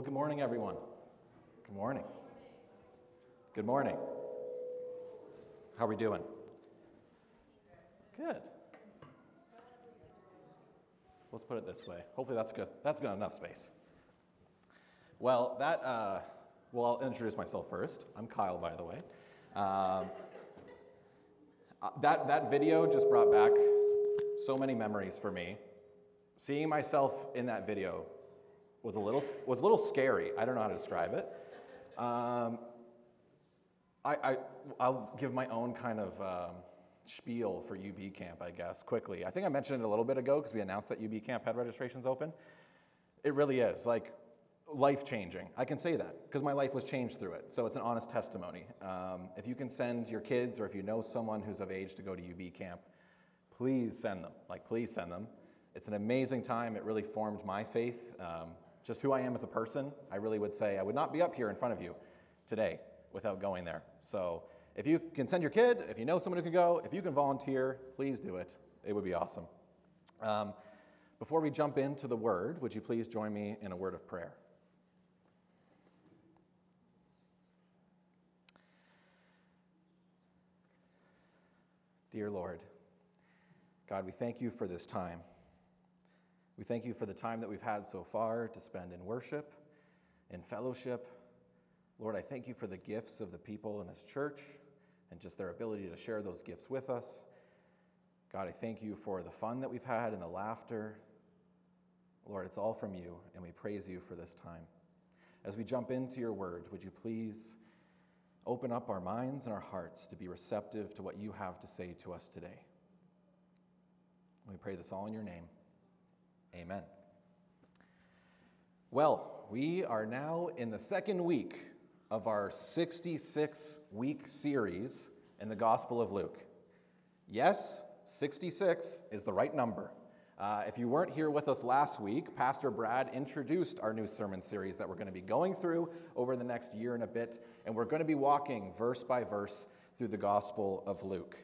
Well, good morning, everyone. Good morning. Good morning. How are we doing? Good. Let's put it this way. Hopefully, that's good. That's got enough space. Well, that. Uh, well, I'll introduce myself first. I'm Kyle, by the way. Um, uh, that that video just brought back so many memories for me. Seeing myself in that video was a little was a little scary. I don't know how to describe it. Um, I, I will give my own kind of um, spiel for UB Camp, I guess, quickly. I think I mentioned it a little bit ago because we announced that UB Camp had registrations open. It really is like life changing. I can say that because my life was changed through it. So it's an honest testimony. Um, if you can send your kids or if you know someone who's of age to go to UB Camp, please send them. Like, please send them. It's an amazing time. It really formed my faith. Um, just who I am as a person, I really would say I would not be up here in front of you today without going there. So if you can send your kid, if you know someone who can go, if you can volunteer, please do it. It would be awesome. Um, before we jump into the word, would you please join me in a word of prayer? Dear Lord, God, we thank you for this time. We thank you for the time that we've had so far to spend in worship, in fellowship. Lord, I thank you for the gifts of the people in this church and just their ability to share those gifts with us. God, I thank you for the fun that we've had and the laughter. Lord, it's all from you, and we praise you for this time. As we jump into your word, would you please open up our minds and our hearts to be receptive to what you have to say to us today? We pray this all in your name. Amen. Well, we are now in the second week of our 66 week series in the Gospel of Luke. Yes, 66 is the right number. Uh, if you weren't here with us last week, Pastor Brad introduced our new sermon series that we're going to be going through over the next year and a bit, and we're going to be walking verse by verse through the Gospel of Luke.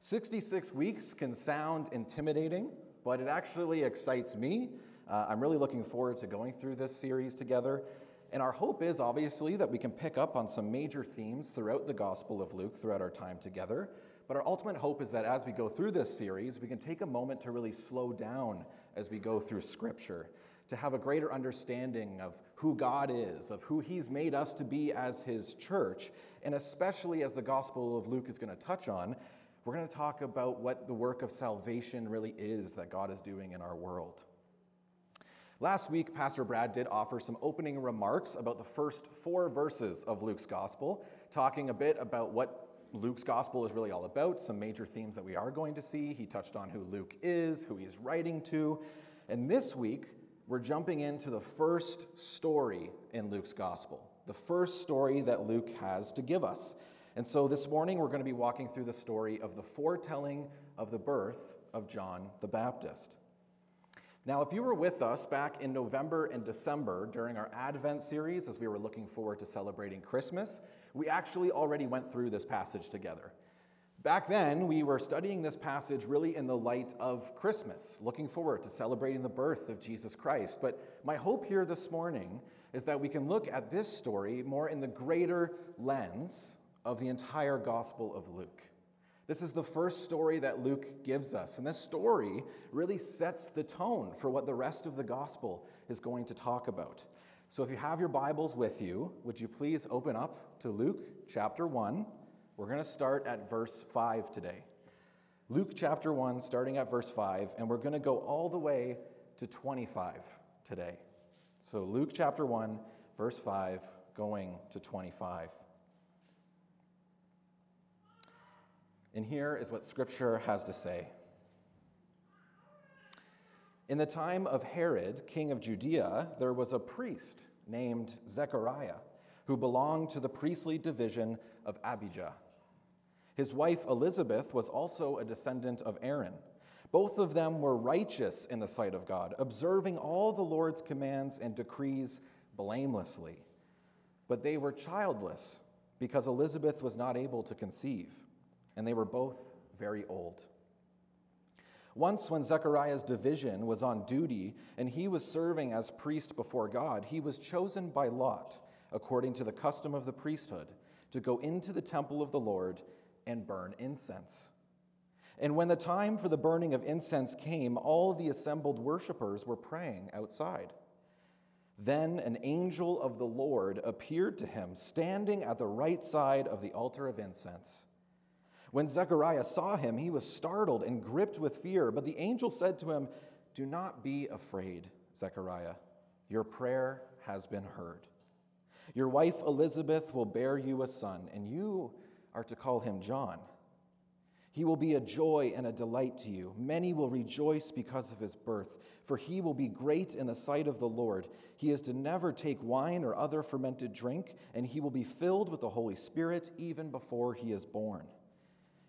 66 weeks can sound intimidating, but it actually excites me. Uh, I'm really looking forward to going through this series together. And our hope is obviously that we can pick up on some major themes throughout the Gospel of Luke throughout our time together. But our ultimate hope is that as we go through this series, we can take a moment to really slow down as we go through Scripture, to have a greater understanding of who God is, of who He's made us to be as His church, and especially as the Gospel of Luke is going to touch on, we're going to talk about what the work of salvation really is that God is doing in our world. Last week, Pastor Brad did offer some opening remarks about the first four verses of Luke's gospel, talking a bit about what Luke's gospel is really all about, some major themes that we are going to see. He touched on who Luke is, who he's writing to. And this week, we're jumping into the first story in Luke's gospel, the first story that Luke has to give us. And so this morning we're going to be walking through the story of the foretelling of the birth of John the Baptist. Now, if you were with us back in November and December during our Advent series as we were looking forward to celebrating Christmas, we actually already went through this passage together. Back then, we were studying this passage really in the light of Christmas, looking forward to celebrating the birth of Jesus Christ. But my hope here this morning is that we can look at this story more in the greater lens of the entire Gospel of Luke. This is the first story that Luke gives us, and this story really sets the tone for what the rest of the Gospel is going to talk about. So if you have your Bibles with you, would you please open up to Luke chapter 1? We're going to start at verse 5 today. Luke chapter 1, starting at verse 5, and we're going to go all the way to 25 today. So Luke chapter 1, verse 5, going to 25. And here is what Scripture has to say. In the time of Herod, king of Judea, there was a priest named Zechariah who belonged to the priestly division of Abijah. His wife Elizabeth was also a descendant of Aaron. Both of them were righteous in the sight of God, observing all the Lord's commands and decrees blamelessly. But they were childless because Elizabeth was not able to conceive and they were both very old. Once, when Zechariah's division was on duty and he was serving as priest before God, he was chosen by Lot, according to the custom of the priesthood, to go into the temple of the Lord and burn incense. And when the time for the burning of incense came, all the assembled worshippers were praying outside. Then an angel of the Lord appeared to him, standing at the right side of the altar of incense. When Zechariah saw him, he was startled and gripped with fear. But the angel said to him, Do not be afraid, Zechariah. Your prayer has been heard. Your wife Elizabeth will bear you a son, and you are to call him John. He will be a joy and a delight to you. Many will rejoice because of his birth, for he will be great in the sight of the Lord. He is to never take wine or other fermented drink, and he will be filled with the Holy Spirit even before he is born.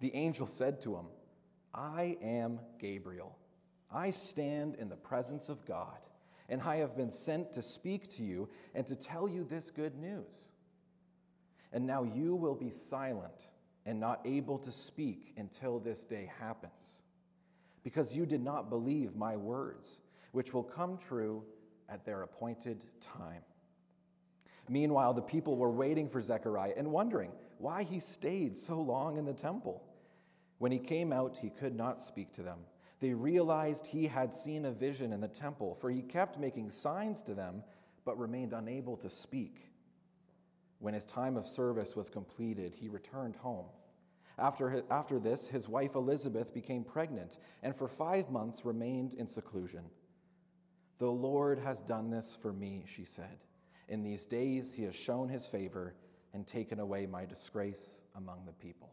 The angel said to him, I am Gabriel. I stand in the presence of God, and I have been sent to speak to you and to tell you this good news. And now you will be silent and not able to speak until this day happens, because you did not believe my words, which will come true at their appointed time. Meanwhile, the people were waiting for Zechariah and wondering why he stayed so long in the temple. When he came out, he could not speak to them. They realized he had seen a vision in the temple, for he kept making signs to them, but remained unable to speak. When his time of service was completed, he returned home. After, after this, his wife Elizabeth became pregnant and for five months remained in seclusion. The Lord has done this for me, she said. In these days, he has shown his favor and taken away my disgrace among the people.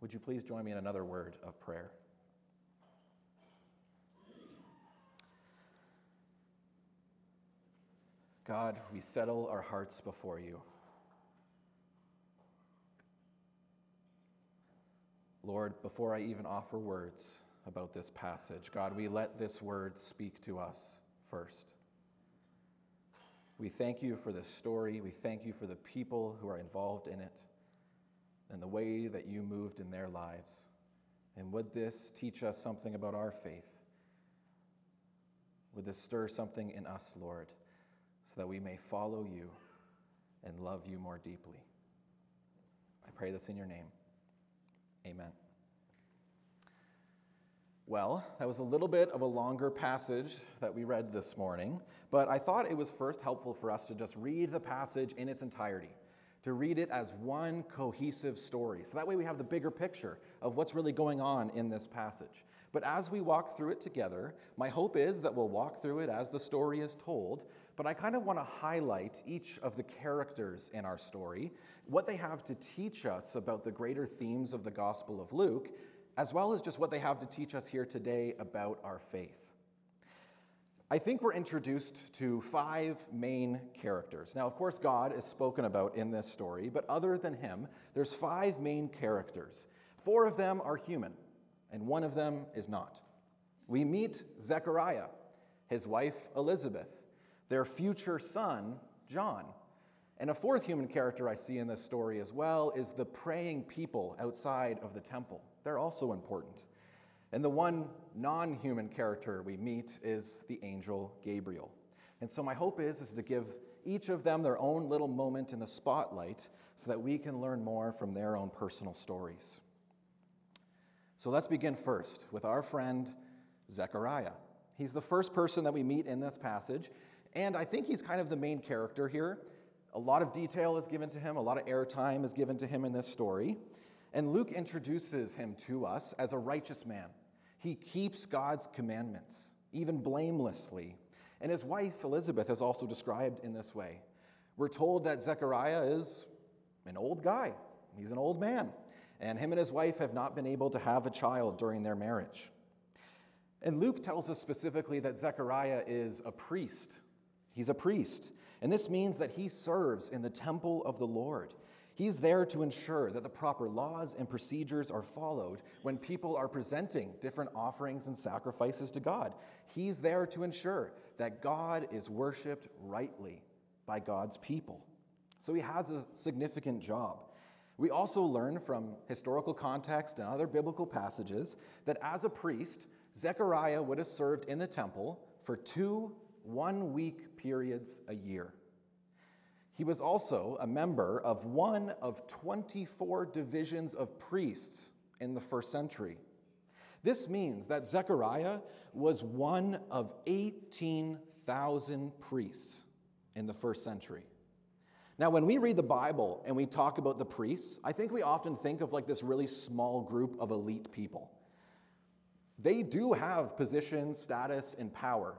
Would you please join me in another word of prayer? God, we settle our hearts before you. Lord, before I even offer words about this passage, God, we let this word speak to us first. We thank you for this story. We thank you for the people who are involved in it and the way that you moved in their lives. And would this teach us something about our faith? Would this stir something in us, Lord, so that we may follow you and love you more deeply? I pray this in your name. Amen. Well, that was a little bit of a longer passage that we read this morning, but I thought it was first helpful for us to just read the passage in its entirety, to read it as one cohesive story. So that way we have the bigger picture of what's really going on in this passage. But as we walk through it together, my hope is that we'll walk through it as the story is told, but I kind of want to highlight each of the characters in our story, what they have to teach us about the greater themes of the Gospel of Luke, as well as just what they have to teach us here today about our faith. I think we're introduced to five main characters. Now, of course, God is spoken about in this story, but other than him, there's five main characters. Four of them are human, and one of them is not. We meet Zechariah, his wife Elizabeth, their future son, John. And a fourth human character I see in this story as well is the praying people outside of the temple. They're also important. And the one non human character we meet is the angel Gabriel. And so my hope is, is to give each of them their own little moment in the spotlight so that we can learn more from their own personal stories. So let's begin first with our friend Zechariah. He's the first person that we meet in this passage, and I think he's kind of the main character here. A lot of detail is given to him, a lot of airtime is given to him in this story. And Luke introduces him to us as a righteous man. He keeps God's commandments, even blamelessly. And his wife, Elizabeth, is also described in this way. We're told that Zechariah is an old guy, he's an old man. and him and his wife have not been able to have a child during their marriage. And Luke tells us specifically that Zechariah is a priest. He's a priest. And this means that he serves in the temple of the Lord. He's there to ensure that the proper laws and procedures are followed when people are presenting different offerings and sacrifices to God. He's there to ensure that God is worshiped rightly by God's people. So he has a significant job. We also learn from historical context and other biblical passages that as a priest, Zechariah would have served in the temple for two one week periods a year. He was also a member of one of 24 divisions of priests in the first century. This means that Zechariah was one of 18,000 priests in the first century. Now, when we read the Bible and we talk about the priests, I think we often think of like this really small group of elite people. They do have position, status, and power,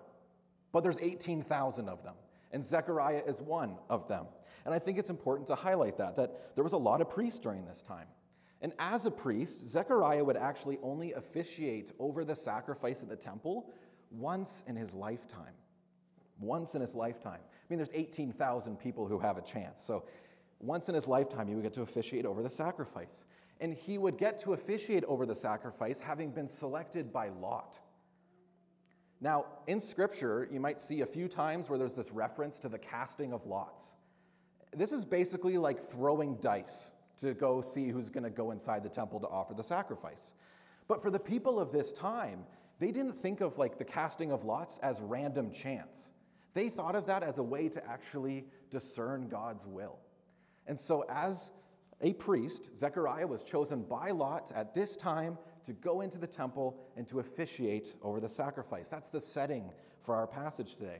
but there's 18,000 of them, and Zechariah is one of them. And I think it's important to highlight that, that there was a lot of priests during this time. And as a priest, Zechariah would actually only officiate over the sacrifice at the temple once in his lifetime. Once in his lifetime. I mean, there's 18,000 people who have a chance. So once in his lifetime, he would get to officiate over the sacrifice. And he would get to officiate over the sacrifice having been selected by Lot. Now, in Scripture, you might see a few times where there's this reference to the casting of lots. This is basically like throwing dice to go see who's going to go inside the temple to offer the sacrifice. But for the people of this time, they didn't think of like the casting of lots as random chance. They thought of that as a way to actually discern God's will. And so, as a priest, Zechariah was chosen by Lot at this time to go into the temple and to officiate over the sacrifice. That's the setting for our passage today.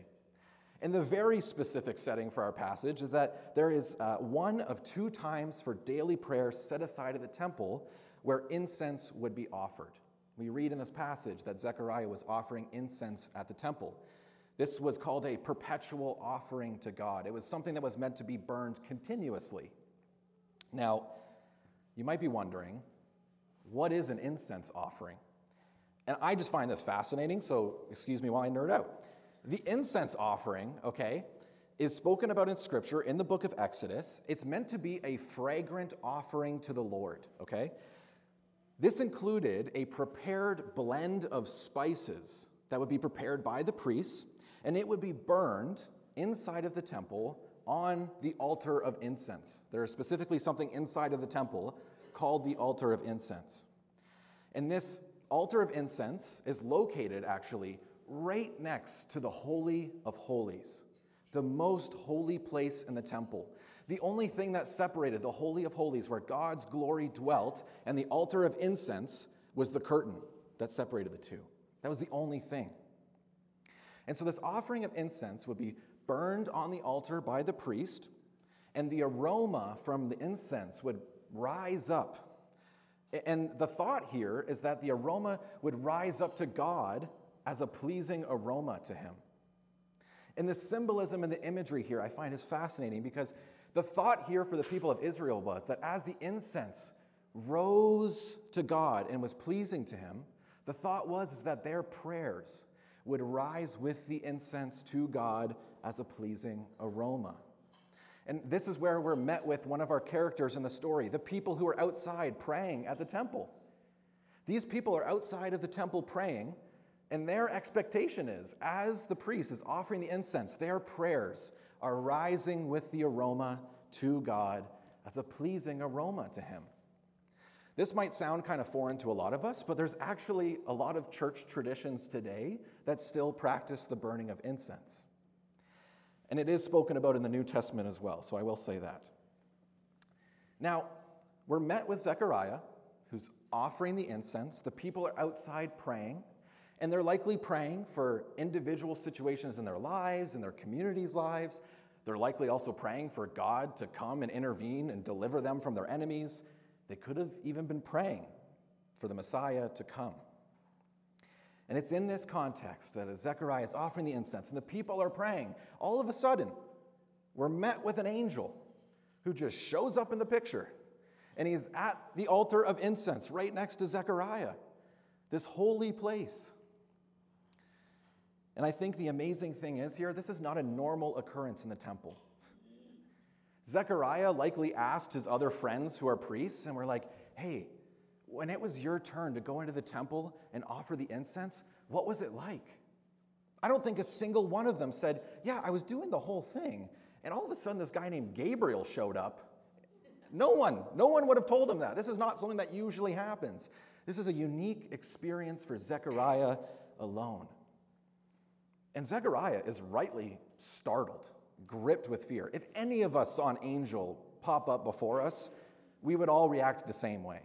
And the very specific setting for our passage is that there is uh, one of two times for daily prayer set aside at the temple where incense would be offered. We read in this passage that Zechariah was offering incense at the temple. This was called a perpetual offering to God. It was something that was meant to be burned continuously. Now, you might be wondering, what is an incense offering? And I just find this fascinating, so excuse me while I nerd out. The incense offering, okay, is spoken about in Scripture in the book of Exodus. It's meant to be a fragrant offering to the Lord, okay? This included a prepared blend of spices that would be prepared by the priests, and it would be burned inside of the temple on the altar of incense. There is specifically something inside of the temple called the altar of incense. And this altar of incense is located actually right next to the Holy of Holies, the most holy place in the temple. The only thing that separated the Holy of Holies, where God's glory dwelt, and the altar of incense was the curtain that separated the two. That was the only thing. And so, this offering of incense would be burned on the altar by the priest, and the aroma from the incense would rise up. And the thought here is that the aroma would rise up to God as a pleasing aroma to him. And the symbolism and the imagery here I find is fascinating because the thought here for the people of Israel was that as the incense rose to God and was pleasing to him, the thought was that their prayers would rise with the incense to God as a pleasing aroma. And this is where we're met with one of our characters in the story the people who are outside praying at the temple. These people are outside of the temple praying, and their expectation is, as the priest is offering the incense, their prayers are rising with the aroma to God as a pleasing aroma to Him. This might sound kind of foreign to a lot of us, but there's actually a lot of church traditions today that still practice the burning of incense. And it is spoken about in the New Testament as well, so I will say that. Now, we're met with Zechariah, who's offering the incense. The people are outside praying, and they're likely praying for individual situations in their lives, in their communities' lives. They're likely also praying for God to come and intervene and deliver them from their enemies. They could have even been praying for the Messiah to come. And it's in this context that as Zechariah is offering the incense and the people are praying, all of a sudden, we're met with an angel who just shows up in the picture. And he's at the altar of incense right next to Zechariah, this holy place. And I think the amazing thing is here, this is not a normal occurrence in the temple. Zechariah likely asked his other friends who are priests and were like, hey, when it was your turn to go into the temple and offer the incense, what was it like? I don't think a single one of them said, Yeah, I was doing the whole thing. And all of a sudden, this guy named Gabriel showed up. No one, no one would have told him that. This is not something that usually happens. This is a unique experience for Zechariah alone. And Zechariah is rightly startled, gripped with fear. If any of us saw an angel pop up before us, we would all react the same way.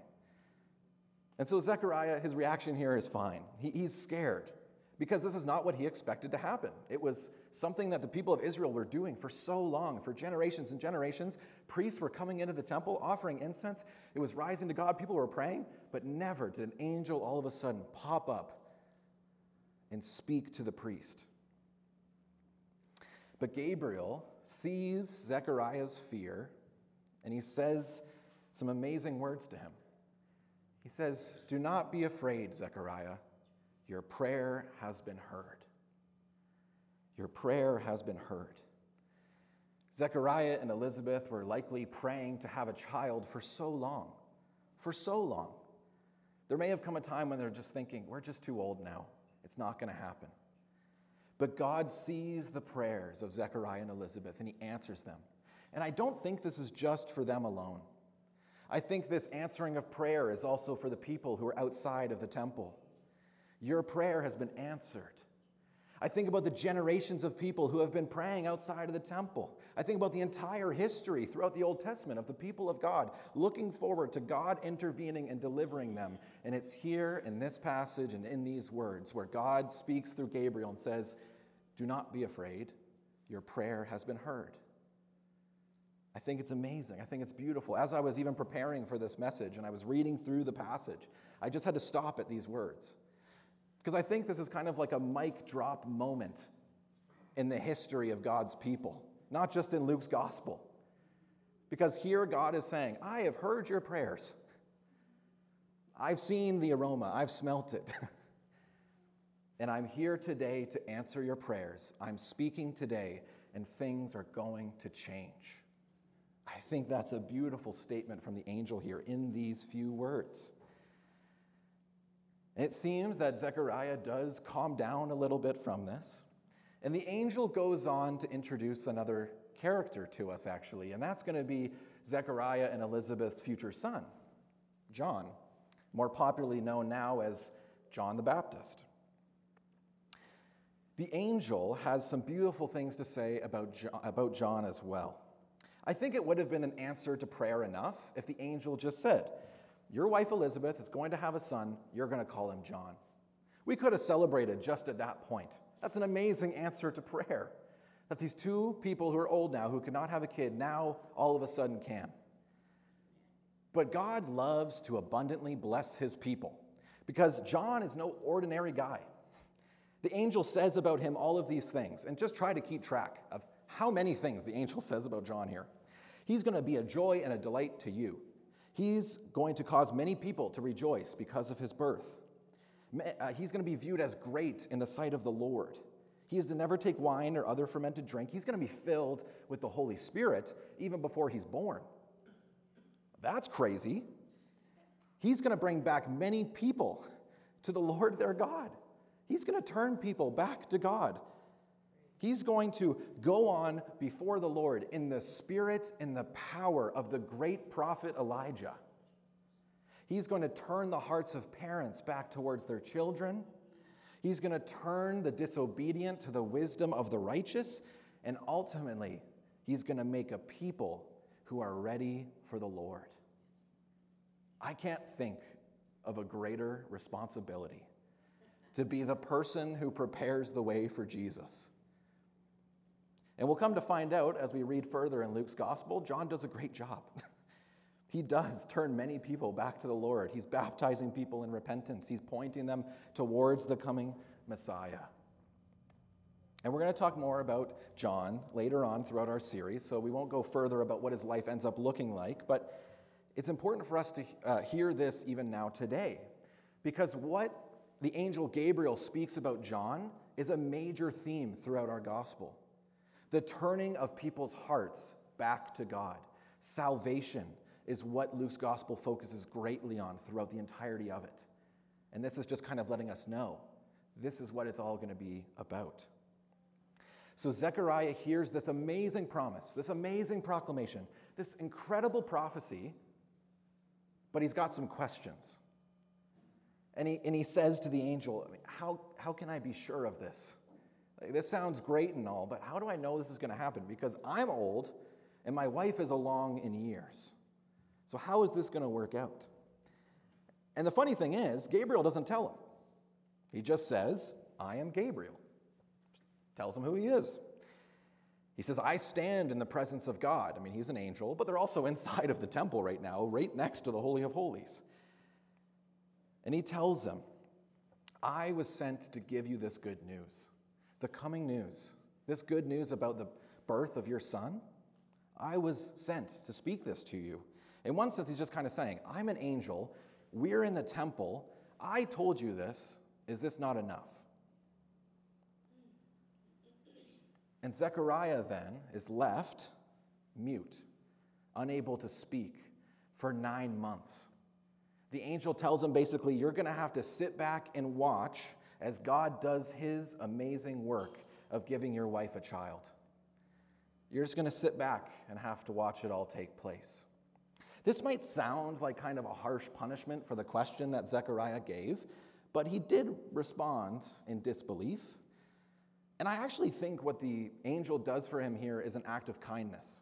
And so, Zechariah, his reaction here is fine. He, he's scared because this is not what he expected to happen. It was something that the people of Israel were doing for so long, for generations and generations. Priests were coming into the temple, offering incense. It was rising to God. People were praying, but never did an angel all of a sudden pop up and speak to the priest. But Gabriel sees Zechariah's fear and he says some amazing words to him. He says, Do not be afraid, Zechariah. Your prayer has been heard. Your prayer has been heard. Zechariah and Elizabeth were likely praying to have a child for so long, for so long. There may have come a time when they're just thinking, we're just too old now. It's not going to happen. But God sees the prayers of Zechariah and Elizabeth and he answers them. And I don't think this is just for them alone. I think this answering of prayer is also for the people who are outside of the temple. Your prayer has been answered. I think about the generations of people who have been praying outside of the temple. I think about the entire history throughout the Old Testament of the people of God looking forward to God intervening and delivering them. And it's here in this passage and in these words where God speaks through Gabriel and says, Do not be afraid, your prayer has been heard. I think it's amazing. I think it's beautiful. As I was even preparing for this message and I was reading through the passage, I just had to stop at these words. Because I think this is kind of like a mic drop moment in the history of God's people, not just in Luke's gospel. Because here God is saying, I have heard your prayers. I've seen the aroma, I've smelt it. and I'm here today to answer your prayers. I'm speaking today, and things are going to change. I think that's a beautiful statement from the angel here in these few words. It seems that Zechariah does calm down a little bit from this. And the angel goes on to introduce another character to us, actually, and that's going to be Zechariah and Elizabeth's future son, John, more popularly known now as John the Baptist. The angel has some beautiful things to say about John, about John as well. I think it would have been an answer to prayer enough if the angel just said, Your wife Elizabeth is going to have a son, you're going to call him John. We could have celebrated just at that point. That's an amazing answer to prayer. That these two people who are old now, who could not have a kid, now all of a sudden can. But God loves to abundantly bless his people because John is no ordinary guy. The angel says about him all of these things, and just try to keep track of how many things the angel says about John here. He's going to be a joy and a delight to you. He's going to cause many people to rejoice because of his birth. Uh, he's going to be viewed as great in the sight of the Lord. He is to never take wine or other fermented drink. He's going to be filled with the Holy Spirit even before he's born. That's crazy. He's going to bring back many people to the Lord their God. He's going to turn people back to God He's going to go on before the Lord in the spirit and the power of the great prophet Elijah. He's going to turn the hearts of parents back towards their children. He's going to turn the disobedient to the wisdom of the righteous. And ultimately, he's going to make a people who are ready for the Lord. I can't think of a greater responsibility to be the person who prepares the way for Jesus. And we'll come to find out as we read further in Luke's gospel, John does a great job. he does turn many people back to the Lord. He's baptizing people in repentance, he's pointing them towards the coming Messiah. And we're going to talk more about John later on throughout our series, so we won't go further about what his life ends up looking like. But it's important for us to uh, hear this even now today, because what the angel Gabriel speaks about John is a major theme throughout our gospel the turning of people's hearts back to God. Salvation is what Luke's gospel focuses greatly on throughout the entirety of it. And this is just kind of letting us know this is what it's all going to be about. So Zechariah hears this amazing promise, this amazing proclamation, this incredible prophecy, but he's got some questions. And he, and he says to the angel, how, how can I be sure of this? This sounds great and all, but how do I know this is going to happen? Because I'm old and my wife is along in years. So, how is this going to work out? And the funny thing is, Gabriel doesn't tell him. He just says, I am Gabriel. Tells him who he is. He says, I stand in the presence of God. I mean, he's an angel, but they're also inside of the temple right now, right next to the Holy of Holies. And he tells him, I was sent to give you this good news, the coming news, this good news about the birth of your son. I was sent to speak this to you. In one sense, he's just kind of saying, I'm an angel. We're in the temple. I told you this. Is this not enough? And Zechariah then is left mute, unable to speak for nine months. The angel tells him basically, You're going to have to sit back and watch as God does his amazing work of giving your wife a child. You're just going to sit back and have to watch it all take place. This might sound like kind of a harsh punishment for the question that Zechariah gave, but he did respond in disbelief. And I actually think what the angel does for him here is an act of kindness.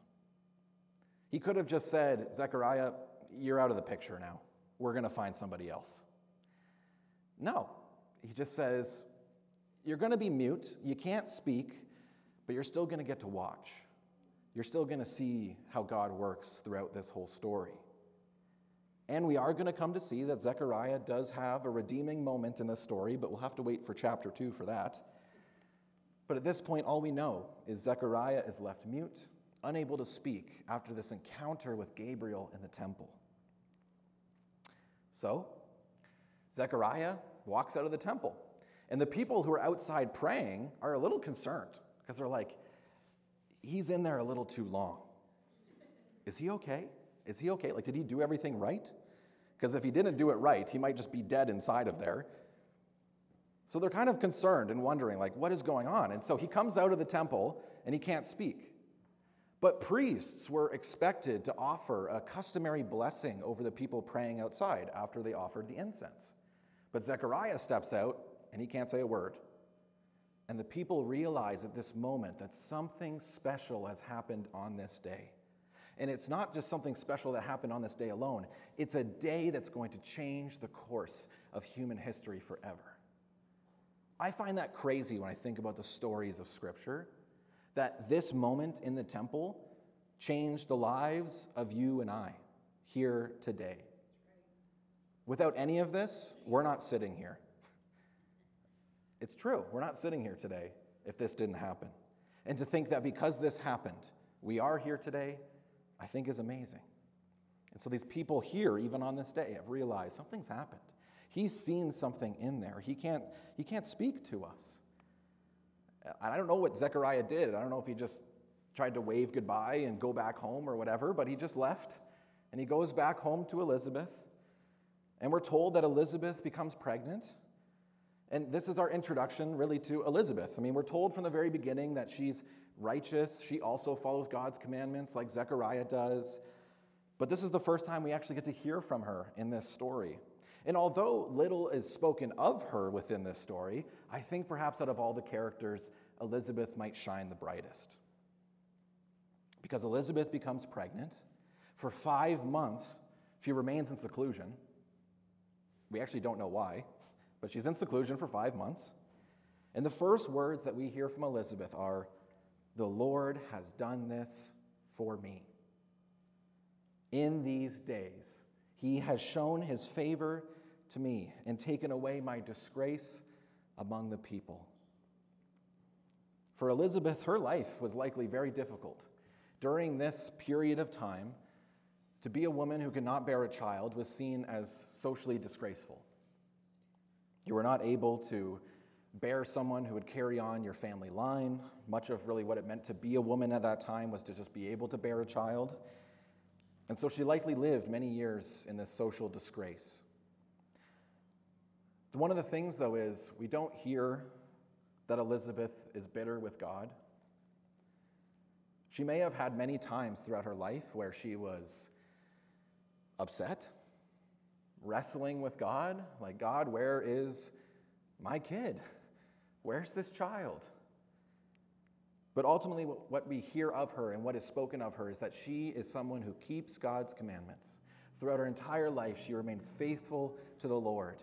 He could have just said, Zechariah, you're out of the picture now. We're going to find somebody else. No, he just says, You're going to be mute, you can't speak, but you're still going to get to watch you're still going to see how God works throughout this whole story. And we are going to come to see that Zechariah does have a redeeming moment in this story, but we'll have to wait for chapter 2 for that. But at this point, all we know is Zechariah is left mute, unable to speak after this encounter with Gabriel in the temple. So, Zechariah walks out of the temple, and the people who are outside praying are a little concerned because they're like, he's in there a little too long. Is he okay? Is he okay? Like, did he do everything right? Because if he didn't do it right, he might just be dead inside of there. So they're kind of concerned and wondering, like, what is going on? And so he comes out of the temple and he can't speak. But priests were expected to offer a customary blessing over the people praying outside after they offered the incense. But Zechariah steps out and he can't say a word. And the people realize at this moment that something special has happened on this day. And it's not just something special that happened on this day alone, it's a day that's going to change the course of human history forever. I find that crazy when I think about the stories of Scripture, that this moment in the temple changed the lives of you and I here today. Without any of this, we're not sitting here. It's true. We're not sitting here today if this didn't happen. And to think that because this happened, we are here today, I think is amazing. And so these people here, even on this day, have realized something's happened. He's seen something in there. He can't, he can't speak to us. I don't know what Zechariah did. I don't know if he just tried to wave goodbye and go back home or whatever, but he just left and he goes back home to Elizabeth. And we're told that Elizabeth becomes pregnant and this is our introduction, really, to Elizabeth. I mean, we're told from the very beginning that she's righteous. She also follows God's commandments, like Zechariah does. But this is the first time we actually get to hear from her in this story. And although little is spoken of her within this story, I think perhaps out of all the characters, Elizabeth might shine the brightest. Because Elizabeth becomes pregnant. For five months, she remains in seclusion. We actually don't know why but she's in seclusion for five months. And the first words that we hear from Elizabeth are, The Lord has done this for me. In these days, he has shown his favor to me and taken away my disgrace among the people. For Elizabeth, her life was likely very difficult. During this period of time, To be a woman who could not bear a child was seen as socially disgraceful. You were not able to bear someone who would carry on your family line. Much of really what it meant to be a woman at that time was to just be able to bear a child. And so she likely lived many years in this social disgrace. One of the things, though, is we don't hear that Elizabeth is bitter with God. She may have had many times throughout her life where she was upset, wrestling with God, like, God, where is my kid? Where's this child? But ultimately, what we hear of her and what is spoken of her is that she is someone who keeps God's commandments. Throughout her entire life, she remained faithful to the Lord,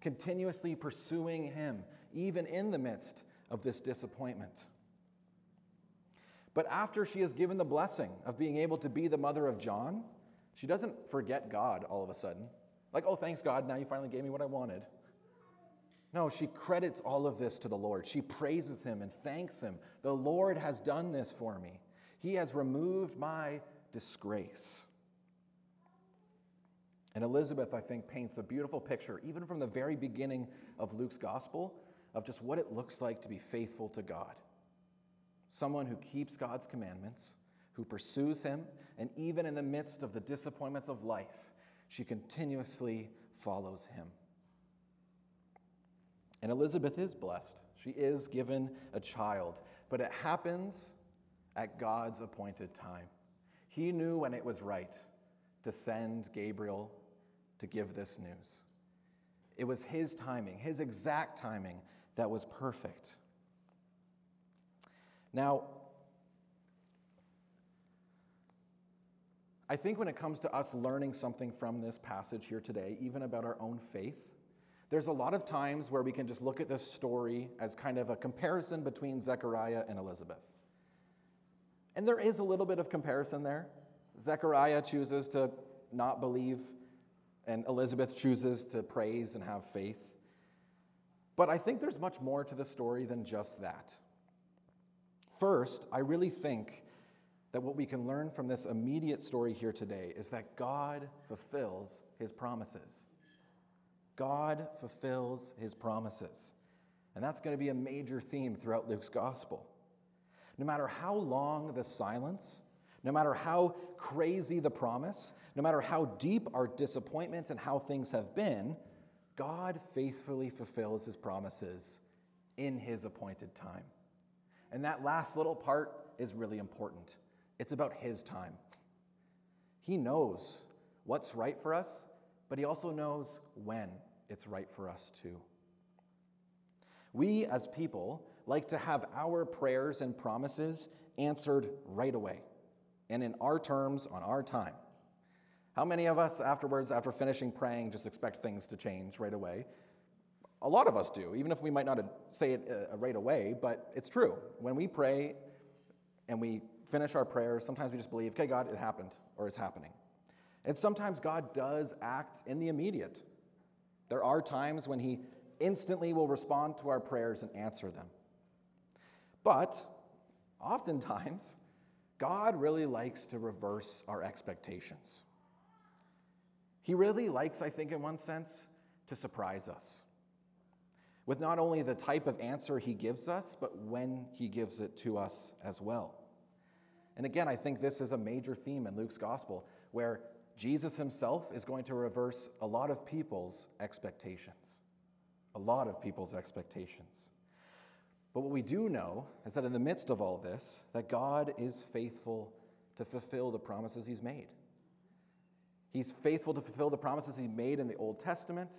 continuously pursuing Him, even in the midst of this disappointment. But after she is given the blessing of being able to be the mother of John, she doesn't forget God all of a sudden. Like, oh, thanks, God, now you finally gave me what I wanted. No, she credits all of this to the Lord. She praises him and thanks him. The Lord has done this for me, he has removed my disgrace. And Elizabeth, I think, paints a beautiful picture, even from the very beginning of Luke's gospel, of just what it looks like to be faithful to God. Someone who keeps God's commandments, who pursues Him, and even in the midst of the disappointments of life, she continuously follows Him. And Elizabeth is blessed. She is given a child, but it happens at God's appointed time. He knew when it was right to send Gabriel to give this news. It was his timing, his exact timing, that was perfect. Now, I think when it comes to us learning something from this passage here today, even about our own faith, there's a lot of times where we can just look at this story as kind of a comparison between Zechariah and Elizabeth. And there is a little bit of comparison there. Zechariah chooses to not believe, and Elizabeth chooses to praise and have faith. But I think there's much more to the story than just that. First, I really think that what we can learn from this immediate story here today is that God fulfills his promises. God fulfills his promises. And that's going to be a major theme throughout Luke's gospel. No matter how long the silence, no matter how crazy the promise, no matter how deep our disappointments and how things have been, God faithfully fulfills his promises in his appointed time. And that last little part is really important. It's about his time. He knows what's right for us, but he also knows when it's right for us too. We as people like to have our prayers and promises answered right away and in our terms on our time. How many of us afterwards, after finishing praying, just expect things to change right away? A lot of us do, even if we might not say it uh, right away, but it's true. When we pray and we finish our prayers, sometimes we just believe, okay, God, it happened or it's happening. And sometimes God does act in the immediate. There are times when He instantly will respond to our prayers and answer them. But oftentimes, God really likes to reverse our expectations. He really likes, I think, in one sense, to surprise us with not only the type of answer he gives us, but when he gives it to us as well. And again, I think this is a major theme in Luke's gospel, where Jesus himself is going to reverse a lot of people's expectations. A lot of people's expectations. But what we do know is that in the midst of all this, that God is faithful to fulfill the promises he's made. He's faithful to fulfill the promises he made in the Old Testament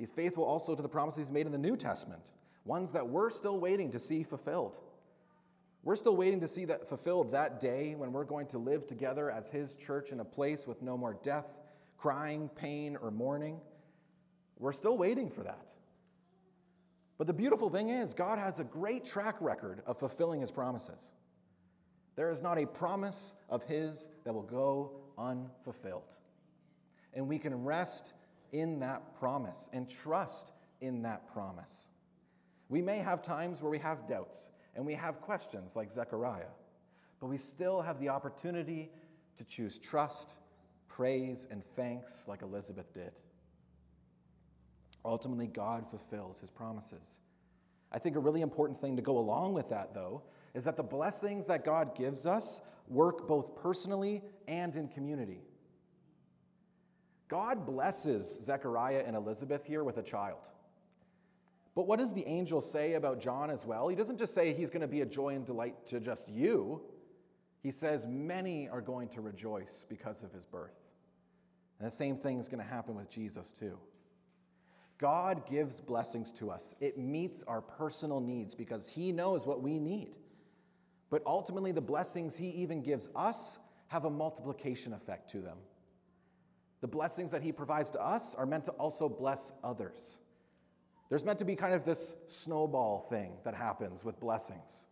He's faithful also to the promises he's made in the New Testament, ones that we're still waiting to see fulfilled. We're still waiting to see that fulfilled that day when we're going to live together as his church in a place with no more death, crying, pain, or mourning. We're still waiting for that. But the beautiful thing is, God has a great track record of fulfilling his promises. There is not a promise of his that will go unfulfilled. And we can rest in that promise and trust in that promise. We may have times where we have doubts and we have questions like Zechariah, but we still have the opportunity to choose trust, praise and thanks like Elizabeth did. Ultimately, God fulfills his promises. I think a really important thing to go along with that, though, is that the blessings that God gives us work both personally and in community. God blesses Zechariah and Elizabeth here with a child. But what does the angel say about John as well? He doesn't just say he's going to be a joy and delight to just you. He says many are going to rejoice because of his birth. And the same thing is going to happen with Jesus too. God gives blessings to us. It meets our personal needs because he knows what we need. But ultimately, the blessings he even gives us have a multiplication effect to them. The blessings that he provides to us are meant to also bless others. There's meant to be kind of this snowball thing that happens with blessings.